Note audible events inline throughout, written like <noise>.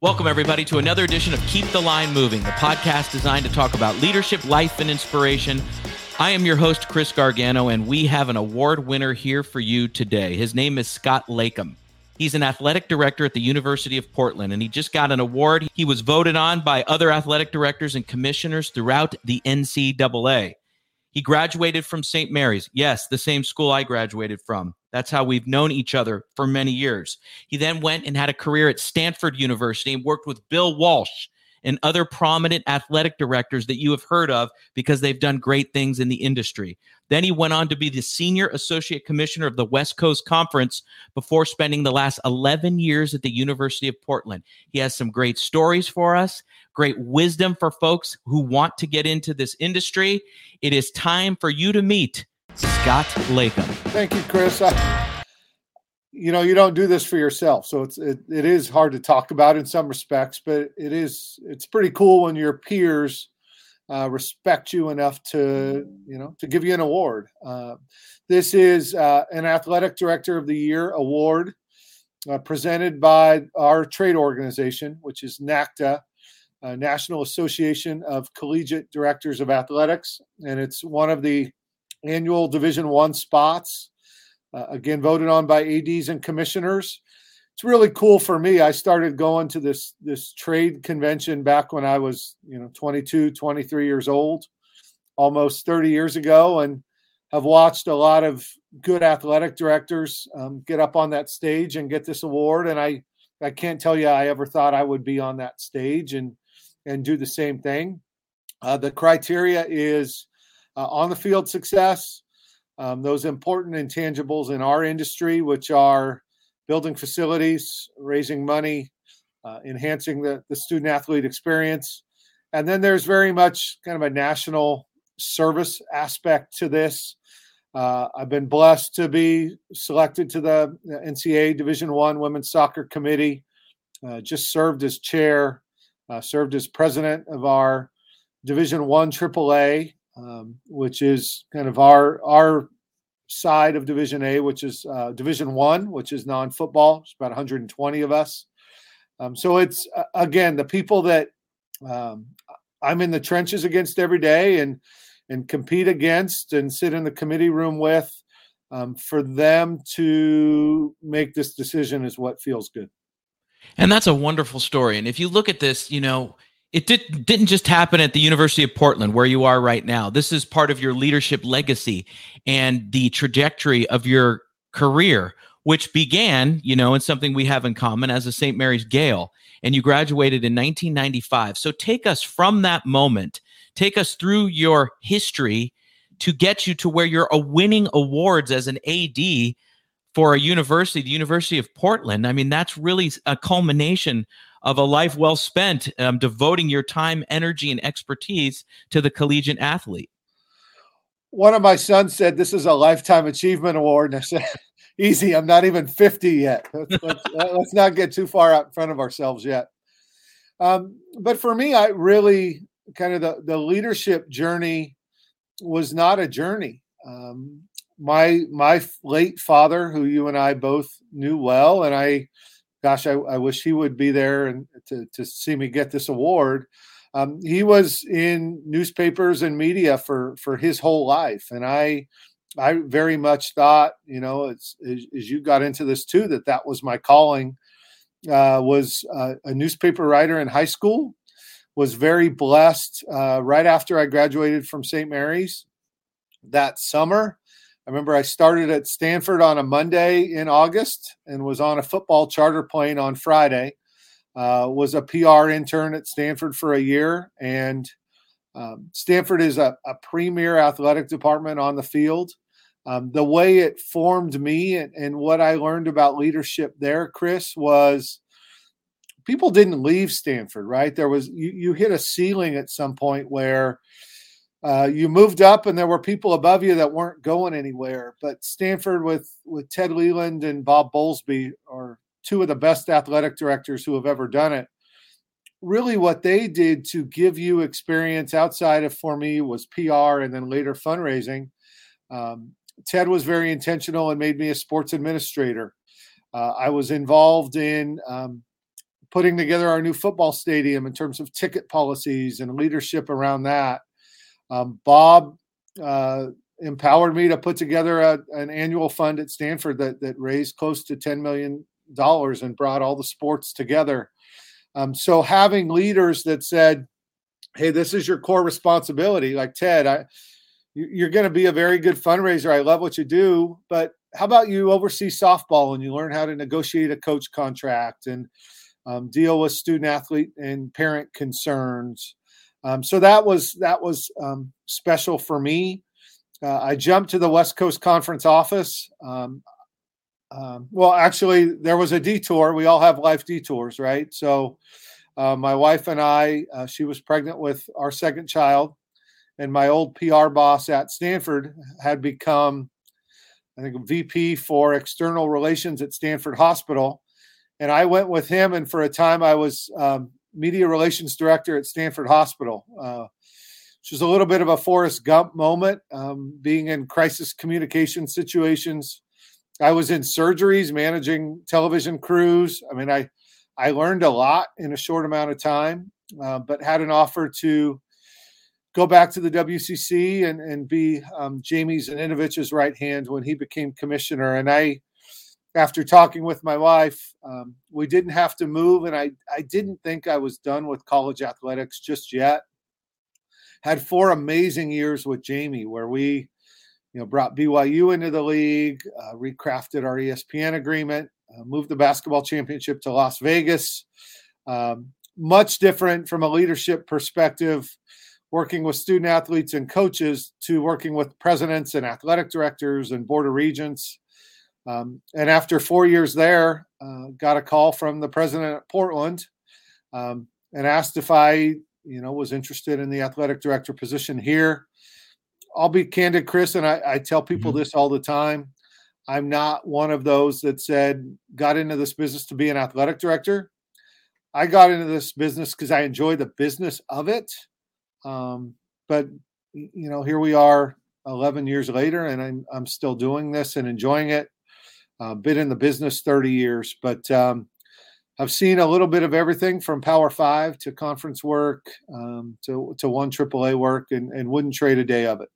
Welcome, everybody, to another edition of Keep the Line Moving, the podcast designed to talk about leadership, life, and inspiration. I am your host, Chris Gargano, and we have an award winner here for you today. His name is Scott Leykam. He's an athletic director at the University of Portland, and he just got an award. He was voted on by other athletic directors and commissioners throughout the NCAA. He graduated from St. Mary's. Yes, the same school I graduated from. That's how we've known each other for many years. He then went and had a career at Stanford University and worked with Bill Walsh and other prominent athletic directors that you have heard of because they've done great things in the industry. Then he went on to be the senior associate commissioner of the West Coast Conference before spending the last 11 years at the University of Portland. He has some great stories for us, great wisdom for folks who want to get into this industry. It is time for you to meet Scott Leykam. Thank you, Chris. I, you know, you don't do this for yourself, so it's it, it is hard to talk about in some respects, but it is it's pretty cool when your peers uh, respect you enough to you know to give you an award. Uh, this is uh, an athletic director of the year award uh, presented by our trade organization, which is NACDA. Uh, National Association of Collegiate Directors of Athletics, and it's one of the annual Division One spots. Uh, again, voted on by ads and commissioners. It's really cool for me. I started going to this this trade convention back when I was, you know, 22, 23 years old, almost 30 years ago, and have watched a lot of good athletic directors um, get up on that stage and get this award. And I I can't tell you I ever thought I would be on that stage and and do the same thing. Uh, the criteria is uh, on the field success, um, those important intangibles in our industry, which are building facilities, raising money, uh, enhancing the, the student athlete experience. And then there's very much kind of a national service aspect to this. Uh, I've been blessed to be selected to the NCAA Division One Women's Soccer Committee. Uh, just served as chair, uh, served as president of our Division One AAA um, which is kind of our our side of Division A, which is uh, Division One, which is non-football. It's about 120 of us. Um, so it's uh, again the people that um, I'm in the trenches against every day and and compete against and sit in the committee room with. Um, for them to make this decision is what feels good. And that's a wonderful story. And if you look at this, you know, it did, didn't just happen at the University of Portland, where you are right now. This is part of your leadership legacy and the trajectory of your career, which began, you know, in something we have in common as a St. Mary's Gael. And you graduated in 1995. So take us from that moment, take us through your history to get you to where you're a winning awards as an AD for a university, the University of Portland. I mean, that's really a culmination of a life well spent um, devoting your time, energy, and expertise to the collegiate athlete. One of my sons said, This is a lifetime achievement award. And I said, <laughs> Easy, I'm not even 50 yet. Let's, let's, <laughs> let's not get too far out in front of ourselves yet. Um, but for me, I really kind of the, the leadership journey was not a journey. Um, my my late father, who you and I both knew well, and I gosh, I, I wish he would be there and to, to see me get this award. Um, he was in newspapers and media for for his whole life, and I I very much thought, you know, as, as you got into this too, that that was my calling. Uh, was uh, a newspaper writer in high school. Was very blessed. Uh, right after I graduated from St. Mary's that summer, I remember I started at Stanford on a Monday in August and was on a football charter plane on Friday. Uh, was a PR intern at Stanford for a year, and um, Stanford is a, a, premier athletic department on the field. Um, the way it formed me and, and what I learned about leadership there, Chris, was people didn't leave Stanford, right? There was you, you hit a ceiling at some point where uh, you moved up and there were people above you that weren't going anywhere. But Stanford with with Ted Leland and Bob Bowlesby are two of the best athletic directors who have ever done it. Really, what they did to give you experience outside of for me was PR and then later fundraising. Um, Ted was very intentional and made me a sports administrator. Uh, I was involved in um, putting together our new football stadium in terms of ticket policies and leadership around that. Um, Bob uh, empowered me to put together a, an annual fund at Stanford that that raised close to ten million dollars and brought all the sports together. Um, so having leaders that said, "Hey, this is your core responsibility," like Ted, I, you're going to be a very good fundraiser. I love what you do, but how about you oversee softball and you learn how to negotiate a coach contract and um, deal with student athlete and parent concerns. Um, so that was that was um, special for me. Uh, I jumped to the West Coast Conference office. Um, um, well, actually, there was a detour. We all have life detours, right? So, uh, my wife and I, uh, she was pregnant with our second child, and my old PR boss at Stanford had become, I think, VP for external relations at Stanford Hospital. And I went with him, and for a time, I was um, media relations director at Stanford Hospital. Uh, which was a little bit of a Forrest Gump moment, um, being in crisis communication situations. I was in surgeries, managing television crews. I mean, I I learned a lot in a short amount of time, uh, but had an offer to go back to the WCC and and be um, Jamie Zaninovich's right hand when he became commissioner. And I, after talking with my wife, um, we didn't have to move, and I I didn't think I was done with college athletics just yet had four amazing years with Jamie where we, you know, brought BYU into the league, uh, recrafted our ESPN agreement, uh, moved the basketball championship to Las Vegas. Um, much different from a leadership perspective, working with student athletes and coaches to working with presidents and athletic directors and board of regents. Um, and after four years there, uh, got a call from the president at Portland um, and asked if I you know, was interested in the athletic director position here. I'll be candid, Chris, and I, I tell people mm-hmm. this all the time. I'm not one of those that said, got into this business to be an athletic director. I got into this business because I enjoy the business of it. Um, but, you know, here we are 11 years later, and I'm, I'm still doing this and enjoying it. Uh, been in the business 30 years, but um, I've seen a little bit of everything from Power Five to conference work um, to to one AAA work, and, and wouldn't trade a day of it.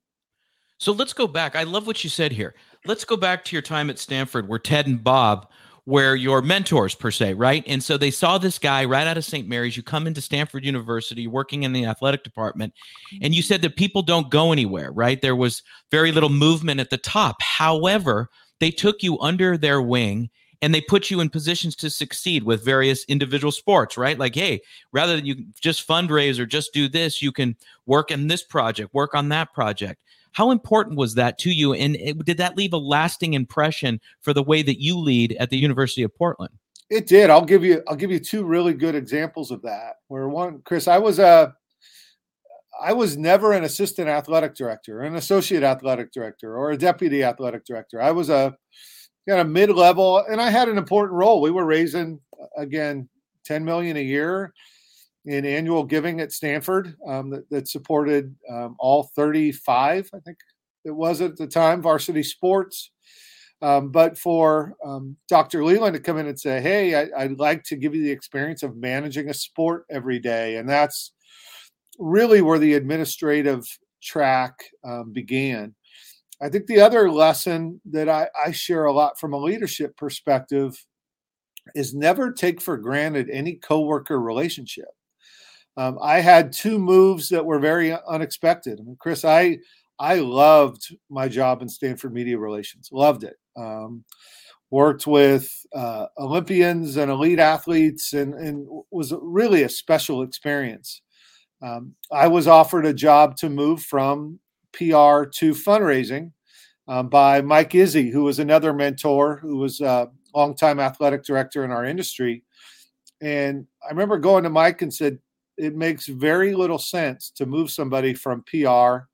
So let's go back. I love what you said here. Let's go back to your time at Stanford, where Ted and Bob were your mentors per se, right? And so they saw this guy right out of St. Mary's. You come into Stanford University, working in the athletic department, and you said that people don't go anywhere, right? There was very little movement at the top. However, they took you under their wing and they put you in positions to succeed with various individual sports, right? Like, hey, rather than you just fundraise or just do this, you can work in this project, work on that project. How important was that to you? And it, did that leave a lasting impression for the way that you lead at the University of Portland? It did. I'll give you I'll give you two really good examples of that. Where one, Chris, I was a I was never an assistant athletic director, an associate athletic director, or a deputy athletic director. I was a kind of mid level, and I had an important role. We were raising again 10 million a year in annual giving at Stanford um, that, that, supported um, all 35, I think it was at the time, varsity sports. Um, but for um, Dr. Leland to come in and say, "Hey, I, would like to give you the experience of managing a sport every day," and that's really where the administrative track um, began. I think the other lesson that I, I share a lot from a leadership perspective is never take for granted any coworker relationship. Um, I had two moves that were very unexpected. I mean, Chris, I I loved my job in Stanford Media Relations. Loved it. Um, worked with uh, Olympians and elite athletes, and and was really a special experience. Um, I was offered a job to move from PR to fundraising um, by Mike Izzy, who was another mentor, who was a longtime athletic director in our industry. And I remember going to Mike and said, it makes very little sense to move somebody from PR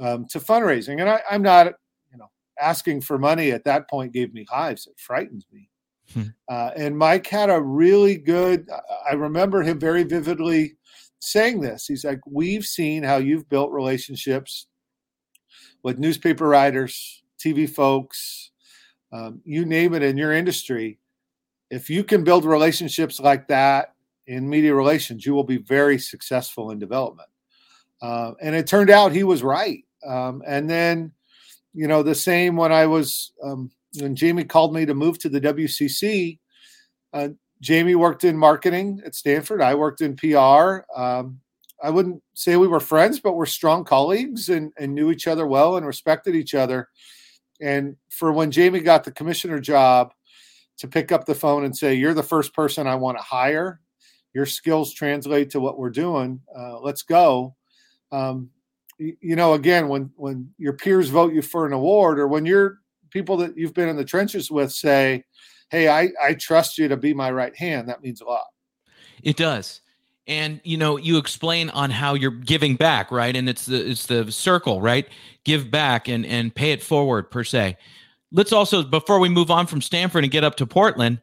um, to fundraising. And I, am not, you know, asking for money at that point gave me hives. It frightens me. Hmm. Uh, and Mike had a really good, I remember him very vividly saying this. He's like, We've seen how you've built relationships with newspaper writers, TV folks, um, you name it in your industry. if you can build relationships like that in media relations, you will be very successful in development. Uh, and it turned out he was right. Um, and then, you know, the same when I was um, when Jamie called me to move to the WCC. Uh, Jamie worked in marketing at Stanford. I worked in PR. Um, I wouldn't say we were friends, but we're strong colleagues and, and knew each other well and respected each other. And for when Jamie got the commissioner job, to pick up the phone and say, You're the first person I want to hire. Your skills translate to what we're doing. Uh, let's go. Um, you, you know, again, when when your peers vote you for an award, or when your people that you've been in the trenches with say, "Hey, I, I trust you to be my right hand," that means a lot. It does. And you know you explain on how you're giving back right? And it's the it's the circle right? Give back and and pay it forward per se. Let's also before we move on from stanford and get up to portland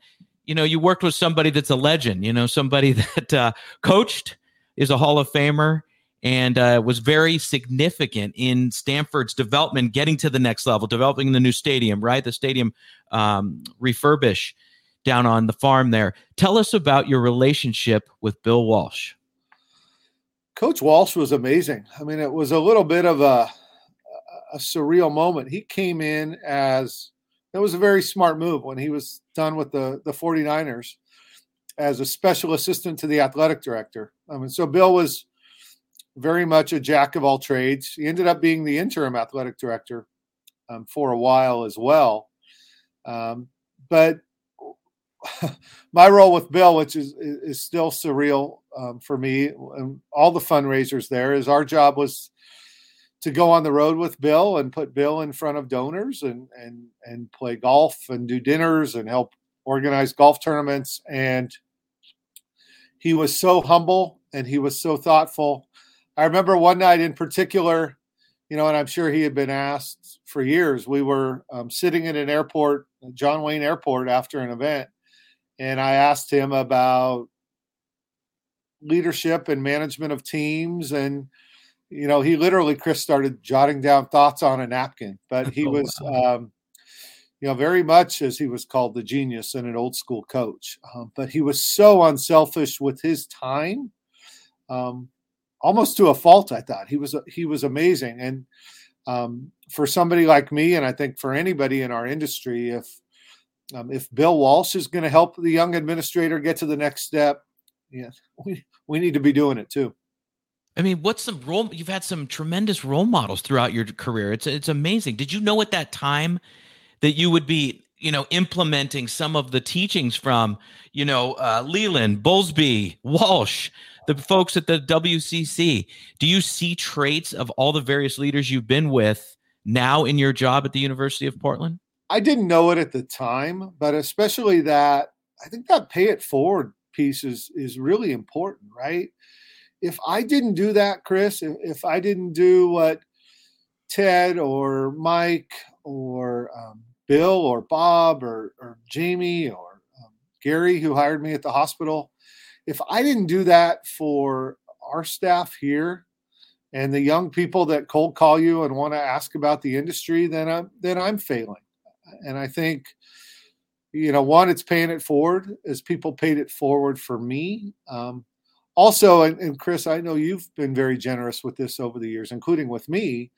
you know you worked with somebody that's a legend you know somebody <laughs> that uh, coached is a hall of famer and uh, was very significant in stanford's development getting to the next level developing the new stadium right the stadium um, refurbish down on the farm there. Tell us about your relationship with Bill Walsh. Coach Walsh was amazing. I mean, it was a little bit of a, a surreal moment. He came in as it was a very smart move when he was done with the, the 49ers as a special assistant to the athletic director. I mean, so Bill was very much a jack of all trades. He ended up being the interim athletic director um, for a while as well. Um, but <laughs> my role with Bill, which is is still surreal um, for me, and all the fundraisers there, is our job was to go on the road with Bill and put Bill in front of donors and and and play golf and do dinners and help organize golf tournaments. And he was so humble and he was so thoughtful. I remember one night in particular, you know, and I'm sure he had been asked for years. We were um, sitting in an airport, John Wayne Airport, after an event and I asked him about leadership and management of teams and you know he literally chris started jotting down thoughts on a napkin but he <laughs> oh, was wow. um, you know very much as he was called the genius and an old school coach um, but he was so unselfish with his time um, almost to a fault i thought he was he was amazing and um, for somebody like me and i think for anybody in our industry if um, if Bill Walsh is going to help the young administrator get to the next step, yeah, we, we need to be doing it too. I mean, what's some role? You've had some tremendous role models throughout your career. It's it's amazing. Did you know at that time that you would be, you know, implementing some of the teachings from, you know, uh, Leland, Bowlesby, Walsh, the folks at the WCC? Do you see traits of all the various leaders you've been with now in your job at the University of Portland? I didn't know it at the time, but especially that I think that pay it forward piece is is really important, right? If I didn't do that, Chris, if, if I didn't do what Ted or Mike or um, Bill or Bob or, or Jamie or um, Gary, who hired me at the hospital, if I didn't do that for our staff here and the young people that cold call you and want to ask about the industry, then I'm then I'm failing. And I think, you know, one, it's paying it forward as people paid it forward for me. Um, also, and, and Chris, I know you've been very generous with this over the years, including with me.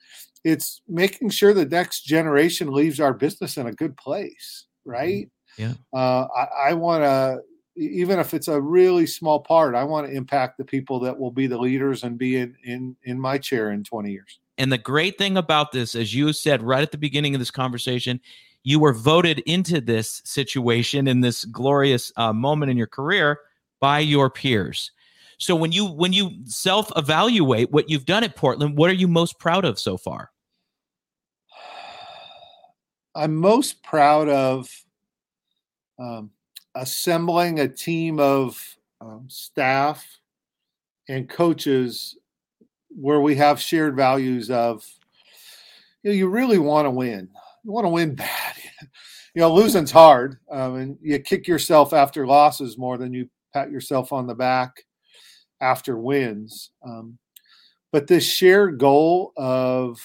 It's making sure the next generation leaves our business in a good place, mm-hmm. right? Yeah. Uh, I, I want to, even if it's a really small part, I want to impact the people that will be the leaders and be in in in my chair in 20 years. And the great thing about this, as you said right at the beginning of this conversation, you were voted into this situation in this glorious uh, moment in your career by your peers. So when you when you self evaluate what you've done at Portland, what are you most proud of so far? <sighs> I'm most proud of um, assembling a team of um, staff and coaches where we have shared values of you know you really want to win you want to win <laughs> bad. you know, losing's hard, um, and you kick yourself after losses more than you pat yourself on the back after wins. Um, but this shared goal of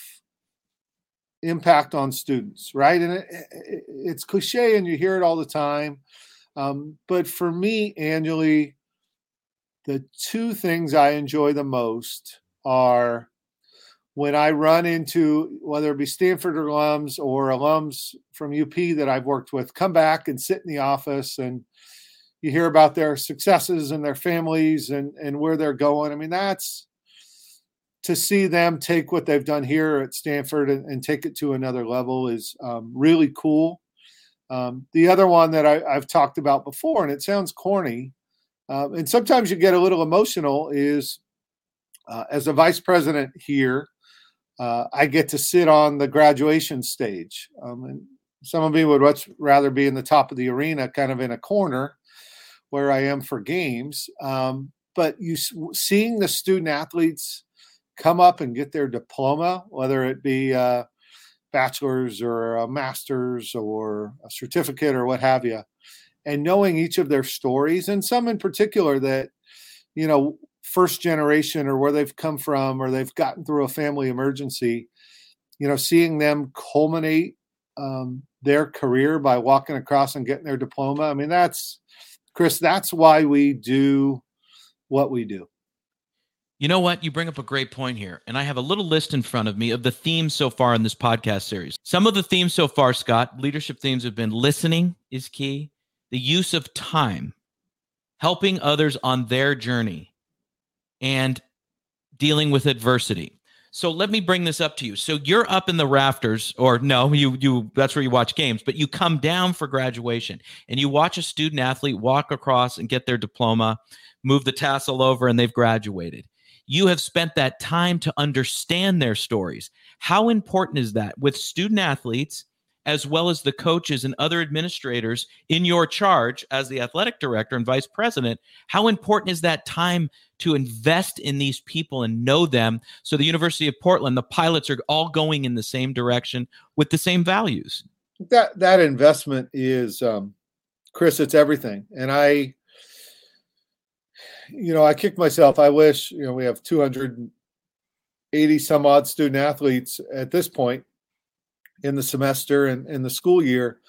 impact on students, right? And it, it, it's cliche, and you hear it all the time. Um, but for me, annually, the two things I enjoy the most are when I run into whether it be Stanford alums or alums from UP that I've worked with, come back and sit in the office and you hear about their successes and their families and, and where they're going. I mean, that's to see them take what they've done here at Stanford and, and take it to another level is um, really cool. Um, the other one that I, have talked about before, and it sounds corny, uh, and sometimes you get a little emotional, is uh, as a vice president here, uh, I get to sit on the graduation stage. Um, and some of me would much rather be in the top of the arena, kind of in a corner where I am for games. Um, but you seeing the student athletes come up and get their diploma, whether it be a bachelor's or a master's or a certificate or what have you, and knowing each of their stories, and some in particular that, you know, first generation or where they've come from or they've gotten through a family emergency, you know, seeing them culminate um, their career by walking across and getting their diploma. I mean, that's, Chris, that's why we do what we do. You know what? You bring up a great point here. And I have a little list in front of me of the themes so far in this podcast series. Some of the themes so far, Scott, leadership themes have been listening is key, the use of time, helping others on their journey, and dealing with adversity. So let me bring this up to you. So you're up in the rafters, or no, you you that's where you watch games, but you come down for graduation and you watch a student athlete walk across and get their diploma, move the tassel over, and they've graduated you have spent that time to understand their stories. How important is that with student athletes as well as the coaches and other administrators in your charge as the athletic director and vice president? How important is that time to invest in these people and know them so the University of Portland, the pilots are all going in the same direction with the same values? That that investment is um Chris, it's everything. And I you know, I kick myself. I wish, you know, we have 280 some odd student athletes at this point in the semester and in the school year.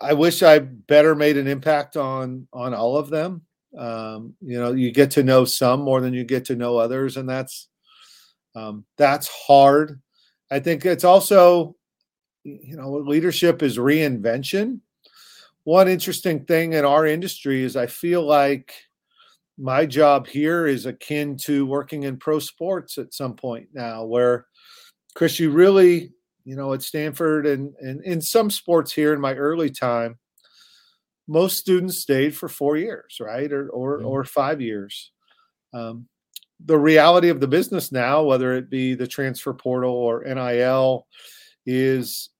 I wish I better made an impact on on all of them. Um, you know, you get to know some more than you get to know others, and that's um, that's hard. I think it's also, you know, leadership is reinvention. One interesting thing in our industry is I feel like my job here is akin to working in pro sports at some point now, where Chris, you really, you know, at Stanford and, and in some sports here in my early time, most students stayed for four years, right? Or or, mm-hmm. or five years. Um, the reality of the business now, whether it be the transfer portal or NIL, is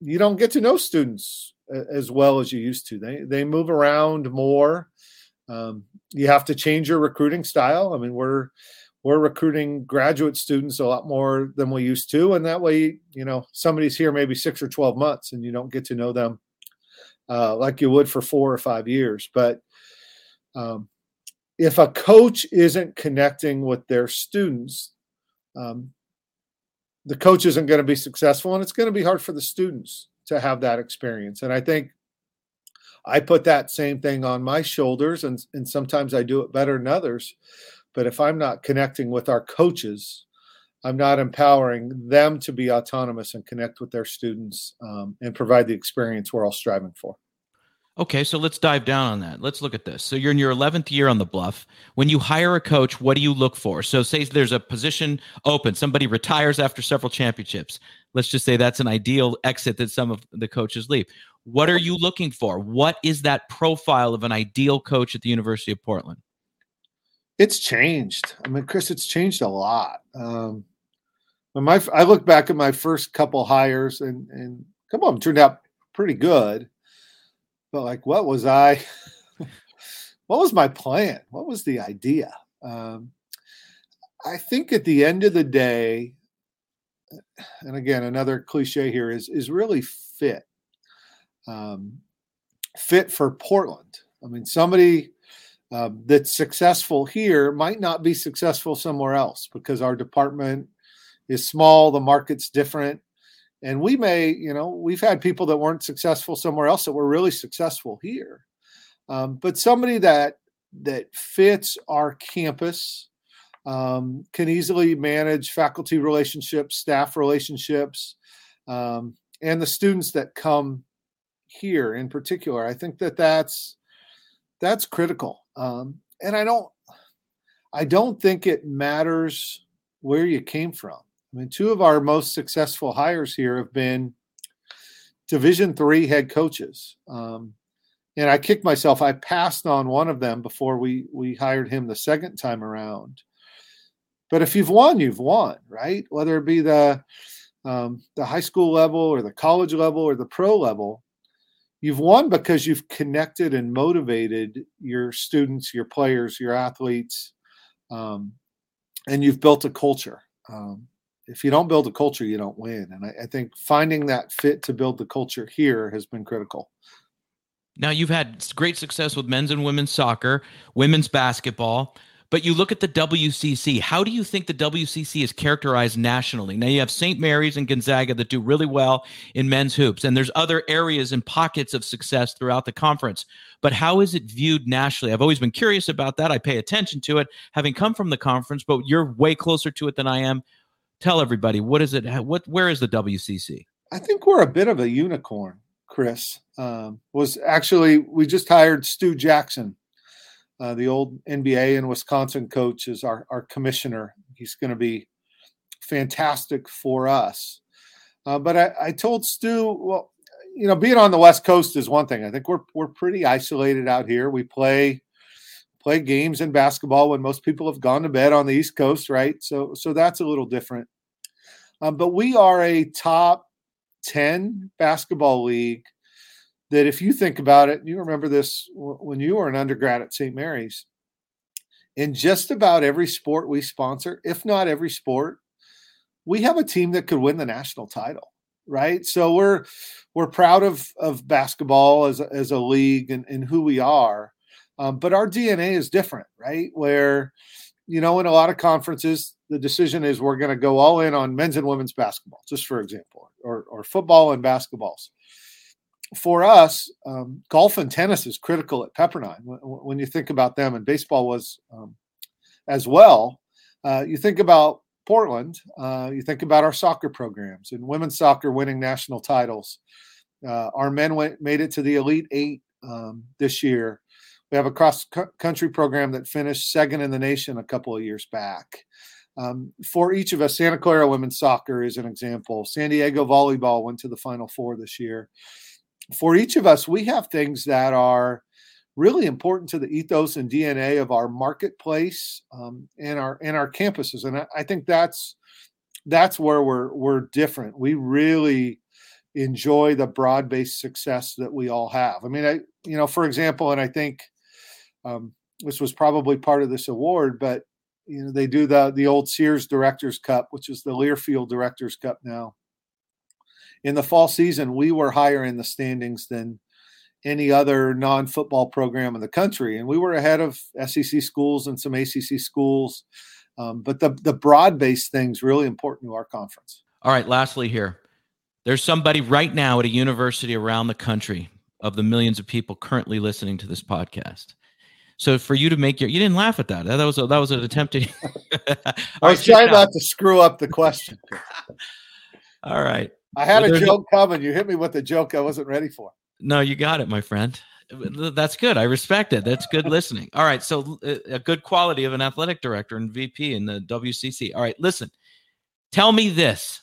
you don't get to know students as well as you used to. They they move around more. Um, you have to change your recruiting style. I mean, we're we're recruiting graduate students a lot more than we used to, and that way, you know, somebody's here maybe six or twelve months, and you don't get to know them uh, like you would for four or five years. But um, if a coach isn't connecting with their students, um, the coach isn't going to be successful, and it's going to be hard for the students to have that experience. And I think I put that same thing on my shoulders, and, and sometimes I do it better than others. But if I'm not connecting with our coaches, I'm not empowering them to be autonomous and connect with their students um, and provide the experience we're all striving for. Okay, so let's dive down on that. Let's look at this. So you're in your 11th year on the bluff. When you hire a coach, what do you look for? So say there's a position open, somebody retires after several championships. Let's just say that's an ideal exit that some of the coaches leave. What are you looking for? What is that profile of an ideal coach at the University of Portland? It's changed. I mean, Chris, it's changed a lot. Um, my I look back at my first couple hires, and and a couple of them turned out pretty good, but like, what was I? <laughs> what was my plan? What was the idea? Um, I think at the end of the day, and again, another cliche here is is really fit um, fit for Portland. I mean, somebody uh, that's successful here might not be successful somewhere else because our department is small, the market's different. And we may, you know, we've had people that weren't successful somewhere else that were really successful here. um, but somebody that that fits our campus um, can easily manage faculty relationships, staff relationships, um, and the students that come here in particular. I think that that's that's critical, um, and I don't I don't think it matters where you came from. I mean, two of our most successful hires here have been Division three head coaches. Um, and I kicked myself. I passed on one of them before we we hired him the second time around. But if you've won, you've won, right? Whether it be the um, the high school level or the college level or the pro level, you've won because you've connected and motivated your students, your players, your athletes, um, and you've built a culture. Um, if you don't build a culture, you don't win. And I, I, think finding that fit to build the culture here has been critical. Now, you've had great success with men's and women's soccer, women's basketball, but you look at the WCC. How do you think the WCC is characterized nationally? Now, you have St. Mary's and Gonzaga that do really well in men's hoops, and there's other areas and pockets of success throughout the conference. But how is it viewed nationally? I've always been curious about that. I pay attention to it, having come from the conference, but you're way closer to it than I am tell everybody what is it? What where is the WCC? I think we're a bit of a unicorn. Chris um, was actually we just hired Stu Jackson, uh, the old NBA and Wisconsin coach, is our our commissioner. He's going to be fantastic for us. Uh, but I, I told Stu, well, you know, being on the West Coast is one thing. I think we're we're pretty isolated out here. We play play games in basketball when most people have gone to bed on the East Coast, right? So so that's a little different. Um, but we are a top 10 basketball league that if you think about it, you remember this when you were an undergrad at St. Mary's. In just about every sport we sponsor, if not every sport, we have a team that could win the national title, right? So we're we're proud of of basketball as a, as a league and, and who we are. Um, but our DNA is different, right? Where, you know, in a lot of conferences, the decision is we're going to go all in on men's and women's basketball, just for example, or, or football and basketballs. For us, um, golf and tennis is critical at Pepperdine when, when, you think about them, and baseball was um, as well. Uh, you think about Portland, uh, you think about our soccer programs and women's soccer winning national titles. Uh, our men went, made it to the Elite Eight um, this year. We have a cross country program that finished second in the nation a couple of years back. Um, for each of us, Santa Clara women's soccer is an example. San Diego volleyball went to the Final Four this year. For each of us, we have things that are really important to the ethos and DNA of our marketplace um, and our and our campuses. And I, I think that's that's where we're we're different. We really enjoy the broad-based success that we all have. I mean, I you know, for example, and I think um, this was probably part of this award, but you know they do the the old Sears Directors Cup, which is the Learfield Directors Cup now. In the fall season, we were higher in the standings than any other non-football program in the country, and we were ahead of SEC schools and some ACC schools. Um, but the the broad-based things really important to our conference. All right. Lastly, here, there's somebody right now at a university around the country of the millions of people currently listening to this podcast so for you to make your, you didn't laugh at that. That was a, that was an attempt to. <laughs> I was trying not to screw up the question. <laughs> All right. I had a joke coming. You hit me with a joke I wasn't ready for. No, you got it, my friend. That's good. I respect it. That's good listening. All right. So uh, a good quality of an athletic director and VP in the WCC. All right. Listen, tell me this.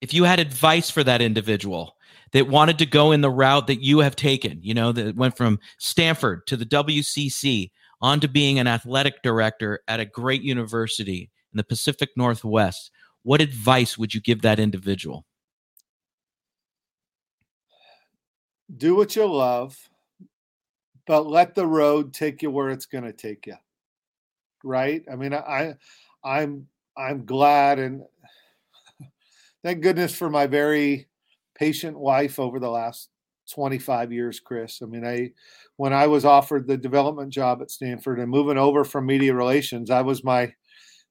If you had advice for that individual, that wanted to go in the route that you have taken, you know, that went from Stanford to the WCC on to being an athletic director at a great university in the Pacific Northwest, what advice would you give that individual? Do what you love, but let the road take you where it's going to take you. Right? I mean, I I'm I'm glad and <sighs> thank goodness for my very patient wife over the last 25 years, Chris. I mean, I when I was offered the development job at Stanford and moving over from media relations, I was my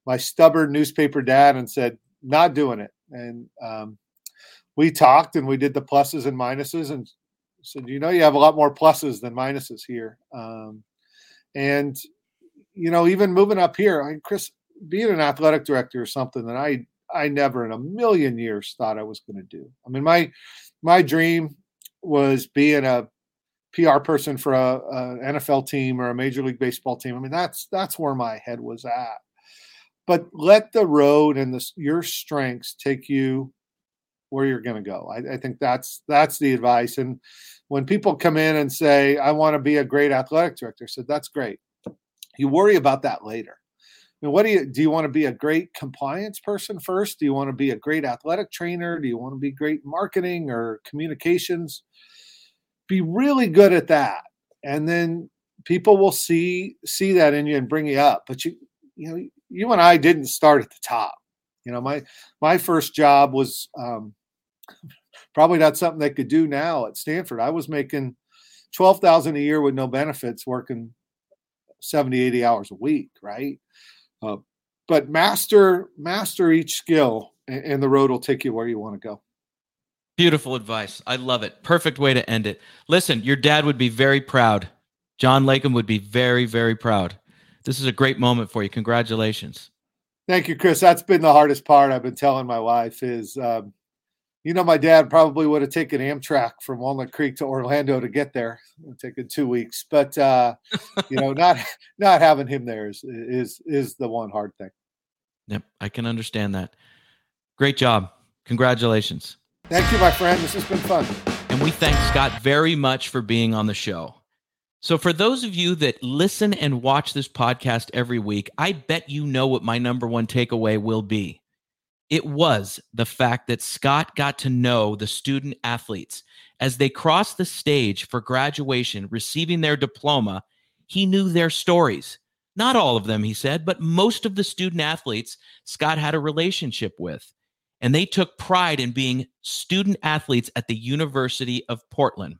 my stubborn newspaper dad and said, not doing it. And um, we talked and we did the pluses and minuses, and said, you know, you have a lot more pluses than minuses here. Um, and, you know, even moving up here, I Chris, being an athletic director is something that I, I never in a million years thought I was going to do. I mean, my, my dream was being a PR person for a, a, NFL team or a Major League Baseball team. I mean, that's that's where my head was at. But let the road and the, your strengths take you where you're going to go. I, I, think that's that's the advice. And when people come in and say, "I want to be a great athletic director," I said, "That's great. You worry about that later." I mean, what do you do? You want to be a great compliance person first? Do you want to be a great athletic trainer? Do you want to be great marketing or communications? be really good at that and then people will see see that in you and bring you up but you you know you and i didn't start at the top you know my my first job was um, probably not something they could do now at stanford i was making 12000 a year with no benefits working 70 80 hours a week right uh, but master master each skill and, and the road will take you where you want to go Beautiful advice. I love it. Perfect way to end it. Listen, your dad would be very proud. John Leykam would be very, very proud. This is a great moment for you. Congratulations. Thank you, Chris. That's been the hardest part. I've been telling my wife is, um, you know, my dad probably would have taken Amtrak from Walnut Creek to Orlando to get there. It taken two weeks, but uh, you know, not <laughs> <laughs> not having him there is is is the one hard thing. Yep, I can understand that. Great job. Congratulations. Thank you, my friend. This has been fun. And we thank Scott very much for being on the show. So, for those of you that listen and watch this podcast every week, I bet you know what my number one takeaway will be. It was the fact that Scott got to know the student athletes as they crossed the stage for graduation, receiving their diploma. He knew their stories. Not all of them, he said, but most of the student athletes Scott had a relationship with and they took pride in being student athletes at the University of Portland.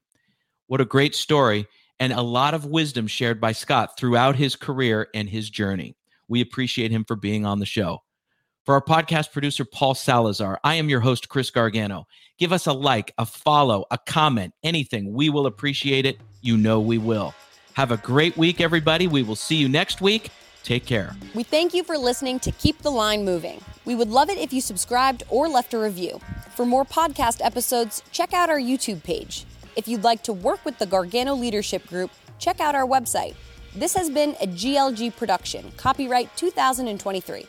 What a great story, and a lot of wisdom shared by Scott throughout his career and his journey. We appreciate him for being on the show. For our podcast producer, Paul Salazar, I am your host, Chris Gargano. Give us a like, a follow, a comment, anything. We will appreciate it. You know we will. Have a great week, everybody. We will see you next week. Take care. We thank you for listening to Keep the Line Moving. We would love it if you subscribed or left a review. For more podcast episodes, check out our YouTube page. If you'd like to work with the Gargano Leadership Group, check out our website. This has been a GLG production, copyright 2023.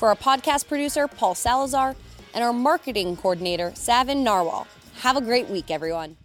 For our podcast producer, Paul Salazar, and our marketing coordinator, Savin Narwal. Have a great week, everyone.